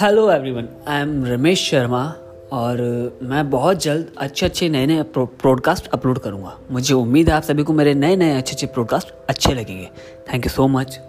Hello everyone I am Ramesh Sharma और uh, मैं बहुत जल्द अच्छे अच्छे नए नए प्रोडकास्ट अपलोड करूँगा। मुझे उम्मीद है आप सभी को मेरे नए नए अच्छे अच्छे प्रोडकास्ट अच्छे लगेंगे। Thank you so much